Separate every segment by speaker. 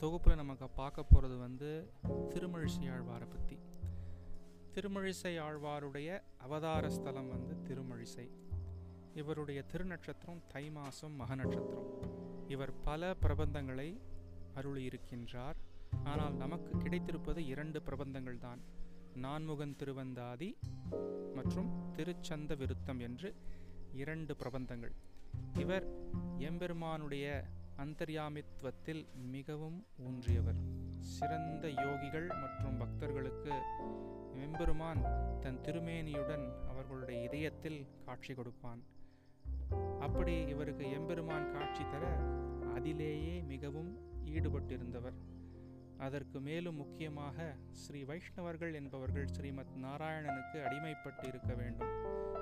Speaker 1: தொகுப்பில் நமக்கு பார்க்க போகிறது வந்து திருமழிசை ஆழ்வாரை பற்றி திருமழிசை ஆழ்வாருடைய அவதார ஸ்தலம் வந்து திருமழிசை. இவருடைய திருநட்சத்திரம் தை மாதம் மக நட்சத்திரம். இவர் பல பிரபந்தங்களை அருளியிருக்கின்றார். ஆனால் நமக்கு கிடைத்திருப்பது இரண்டு பிரபந்தங்கள் தான். நான்முகன் திருவந்தாதி மற்றும் திருச்சந்த விருத்தம் என்று இரண்டு பிரபந்தங்கள். இவர் எம்பெருமானுடைய அந்தர்யாமித்துவத்தில் மிகவும் ஊன்றியவர். சிறந்த யோகிகள் மற்றும் பக்தர்களுக்கு எம்பெருமான் தன் திருமேனியுடன் அவர்களுடைய இதயத்தில் காட்சி கொடுப்பான். அப்படி இவருக்கு எம்பெருமான் காட்சி தர அதிலேயே மிகவும் ஈடுபட்டிருந்தவர். அதற்கு மேலும் முக்கியமாக ஸ்ரீ வைஷ்ணவர்கள் என்பவர்கள் ஸ்ரீமத் நாராயணனுக்கு அடிமைப்பட்டு இருக்க வேண்டும்.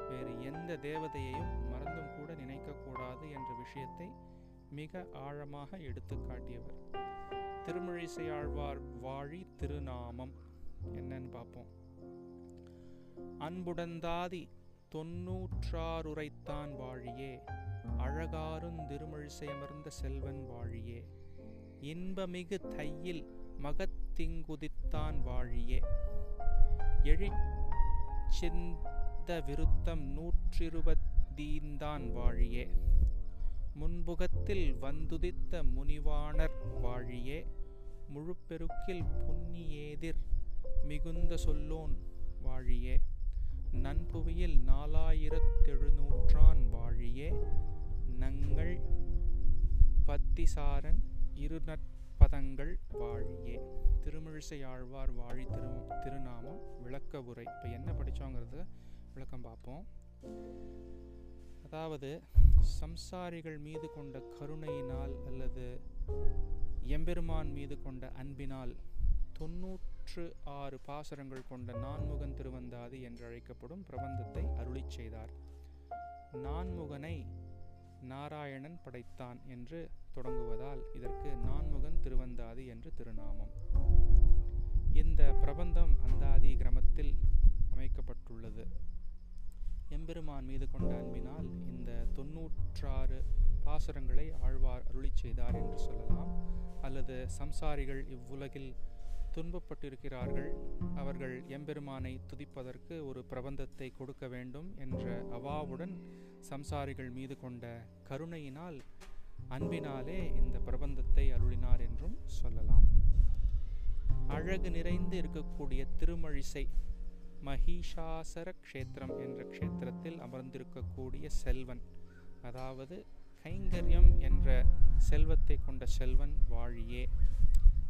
Speaker 1: வேறு எந்த தேவதையையும் மறந்தும் கூட நினைக்கக்கூடாது என்ற விஷயத்தை மிக ஆழமாக எடுத்து காட்டியவர். திருமழிசை ஆழ்வார் வாழி திருநாமம். என்னன்னு பார்ப்போம். அன்புடந்தாதி தொன்னூற்றாறுரைத்தான் வாழியே அழகாரும் திருமழிசையமர்ந்த செல்வன் வாழியே இன்பமிகு தையில் மகத்திங்குதித்தான் வாழியே. எழிச்சிந்த விருத்தம் நூற்றிருபத்தீந்தான் வாழியே. முன்புகத்தில் வந்துதித்த முனிவாணர் வாழியே முழுப்பெருக்கில் புன்னியேதிர் மிகுந்த சொல்லோன் வாழியே நன்புவியில் நாலாயிரத்தெழுநூற்றான் வாழியே நங்கள் பத்திசாரன் இருநற்பதங்கள் வாழியே. திருமிழிசை ஆழ்வார் வாழி திரு திருநாமம் விளக்க உரை இப்போ என்ன படித்தோங்கிறது விளக்கம் பார்ப்போம் அதாவது சம்சாரிகள் மீது கொண்ட கருணையினால் அல்லது எம்பெருமான் மீது கொண்ட அன்பினால் தொன்னூற்று ஆறு பாசரங்கள் கொண்ட நான்முகன் திருவந்தாதி என்று அழைக்கப்படும் பிரபந்தத்தை அருளி செய்தார். நான்முகனை நாராயணன் படைத்தான் என்று தொடங்குவதால் இதற்கு நான்முகன் திருவந்தாதி என்று திருநாமம். இந்த பிரபந்தம் அந்தாதி கிரமத்தில் அமைக்கப்பட்டுள்ளது. எம்பெருமான் மீது கொண்ட அன்பினால் இந்த தொன்னூற்றாறு பாசுரங்களை ஆழ்வார் அருளி செய்தார் என்று சொல்லலாம். அல்லது சம்சாரிகள் இவ்வுலகில் துன்பப்பட்டிருக்கிறார்கள். அவர்கள் எம்பெருமானை துதிப்பதற்கு ஒரு பிரபந்தத்தை கொடுக்க வேண்டும் என்ற அவாவுடன் சம்சாரிகள் மீது கொண்ட கருணையினால் அன்பினாலே இந்த பிரபந்தத்தை அருளினார் என்றும் சொல்லலாம். அழகு நிறைந்து இருக்கக்கூடிய திருமழிசை மகிஷாசர க்ஷேத்திரம் என்ற க்ஷேத்திரத்தில் அமர்ந்திருக்கக்கூடிய செல்வன். அதாவது கைங்கரியம் என்ற செல்வத்தை கொண்ட செல்வன் வாழியே.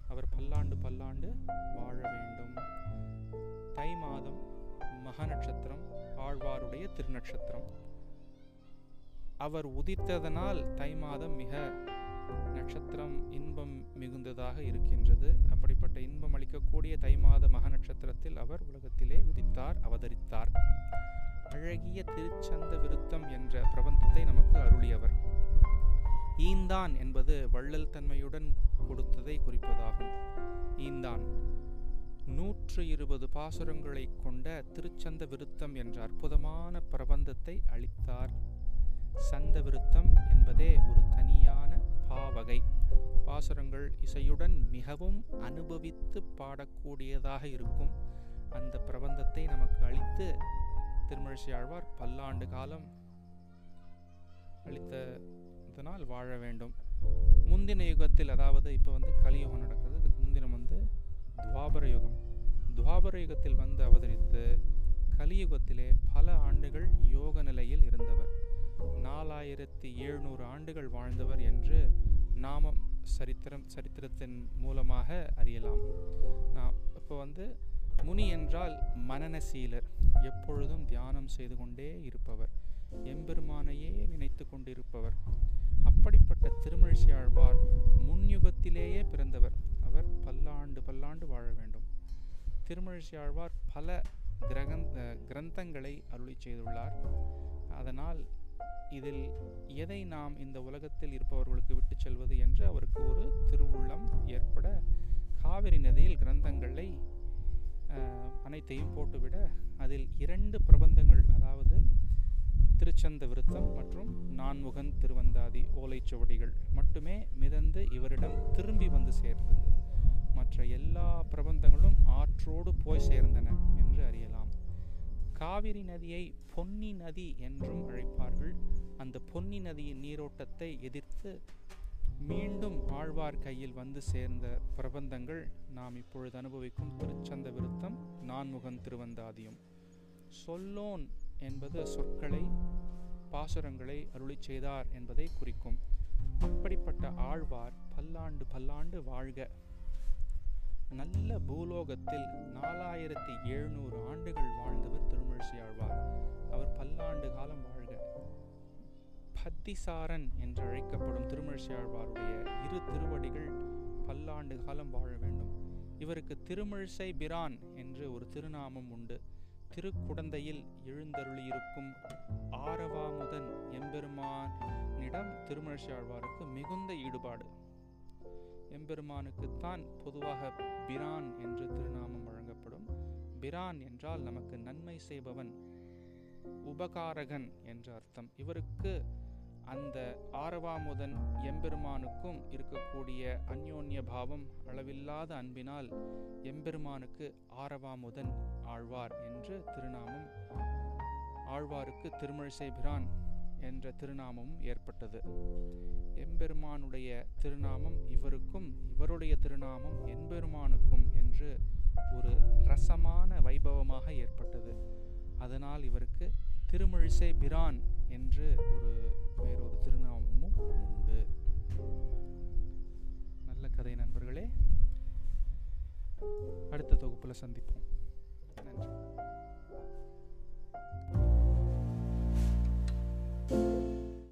Speaker 1: அவர் பல்லாண்டு பல்லாண்டு வாழ வேண்டும். தை மாதம் மக நட்சத்திரம் ஆழ்வாருடைய திருநட்சத்திரம். அவர் உதித்ததனால் தை மாதம் மிக நட்சத்திரம் இன்பம் மிகுந்ததாக இருக்கின்றது. அப்படிப்பட்ட இன்பம் அளிக்கக்கூடிய தை மாத மக நட்சத்திரத்தில் அவர் உலகத்திலே உதித்தார் அவதரித்தார். அழகிய திருச்சந்த விருத்தம் என்ற பிரபந்தத்தை நமக்கு அருளியவர். ஈந்தான் என்பது வள்ளல் தன்மையுடன் கொடுத்ததை குறிப்பதாகும். ஈந்தான் நூற்று இருபது பாசுரங்களை கொண்ட திருச்சந்த விருத்தம் என்ற அற்புதமான பிரபந்தத்தை அளித்தார். சந்த விருத்தம் என்பதே ஒரு தனியான பாவகை பாசுரங்கள் இசையுடன் மிகவும் அனுபவித்து பாடக்கூடியதாக இருக்கும். அந்த பிரபந்தத்தை நமக்கு அளித்து திருமழிசை ஆழ்வார் பல்லாண்டு காலம் அளித்ததனால் வாழ வேண்டும். முந்தின யுகத்தில் அதாவது இப்போ வந்து கலியுகம் நடக்குது. இதுக்கு முந்தினம் வந்து துவாபர யுகம். துவாபர யுகத்தில் வந்து அவதரித்து கலியுகத்திலே பல ஆண்டுகள் யோக நிலையில் இருந்தவர். நாலாயிரத்தி எழுநூறு ஆண்டுகள் வாழ்ந்தவர் என்று நாமம் சரித்திரம் சரித்திரத்தின் மூலமாக அறியலாம். நான் இப்போ வந்து முனி என்றால் மனநசீலர். எப்பொழுதும் தியானம் செய்து கொண்டே இருப்பவர். எம்பெருமானையே நினைத்து கொண்டிருப்பவர். அப்படிப்பட்ட திருமழிசை ஆழ்வார் முன்யுகத்திலேயே பிறந்தவர். அவர் பல்லாண்டு பல்லாண்டு வாழ வேண்டும். திருமழிசை ஆழ்வார் பல கிரகந்த கிரந்தங்களை அருளி செய்துள்ளார். அதனால் இதில் எதை நாம் இந்த உலகத்தில் இருப்பவர்களுக்கு விட்டு செல்வது என்று அவருக்கு ஒரு திருவுள்ளம் ஏற்பட காவிரி நதியில் கிரந்தங்களை அனைத்தையும் போட்டுவிட அதில் இரண்டு பிரபந்தங்கள் அதாவது திருச்சந்த விருத்தம் மற்றும் நான்முகன் திருவந்தாதி ஓலைச்சுவடிகள் மட்டுமே மிதந்து இவரிடம் திரும்பி வந்து சேர்ந்தது. மற்ற எல்லா பிரபந்தங்களும் ஆற்றோடு போய் சேர்ந்தன என்று அறியலாம். காவிரி நதியை பொன்னி நதி என்றும் அழைப்பார்கள். அந்த பொன்னி நதியின் நீரோட்டத்தை எதிர்த்து மீண்டும் ஆழ்வார் கையில் வந்து சேர்ந்த பிரபந்தங்கள் நாம் இப்பொழுது அனுபவிக்கும் திருச்சந்த விருத்தம் நான்முகன் திருவந்தாதியும். சொல்லோன் என்பது சொற்களை பாசுரங்களை அருளி செய்தார் என்பதை குறிக்கும். அப்படிப்பட்ட ஆழ்வார் பல்லாண்டு பல்லாண்டு வாழ்க. நல்ல பூலோகத்தில் நாலாயிரத்தி எழுநூறு ஆண்டுகள் வாழ்ந்தவர் திருமழிசை ஆழ்வார். அவர் பல்லாண்டு காலம் வாழ்க. பத்திசாரன் என்று அழைக்கப்படும் திருமழிசை ஆழ்வாருடைய இரு திருவடிகள் பல்லாண்டு காலம் வாழ வேண்டும். இவருக்கு திருமழிசை பிரான் என்று ஒரு திருநாமம் உண்டு. திருக்குடந்தையில் எழுந்தருளியிருக்கும் ஆரவாமுதன் எம்பெருமானிடம் திருமழிசை ஆழ்வாருக்கு மிகுந்த ஈடுபாடு. எம்பெருமானுக்குத்தான் பொதுவாக பிரான் என்று திருநாமம் வழங்கப்படும். பிரான் என்றால் நமக்கு நன்மை செய்பவன் உபகாரகன் என்ற அர்த்தம். இவருக்கு அந்த ஆரவாமுதன் எம்பெருமானுக்கும் இருக்கக்கூடிய அந்யோன்ய பாவம் அளவில்லாத அன்பினால் எம்பெருமானுக்கு ஆரவாமுதன் ஆழ்வார் என்று திருநாமம் ஆழ்வாருக்கு திருமழிசை பிரான் என்ற திருநாமமும் ஏற்பட்டது. எம்பெருமானுடைய திருநாமம் இவருக்கும் இவருடைய திருநாமம் எம்பெருமானுக்கும் என்று ஒரு ரசமான வைபவமாக ஏற்பட்டது. அதனால் இவருக்கு திருமழிசை பிரான் என்று ஒரு வேறொரு திருநாமமும் உண்டு. நல்ல கதை நண்பர்களே. அடுத்த தொகுப்பில் சந்திப்போம். நன்றி.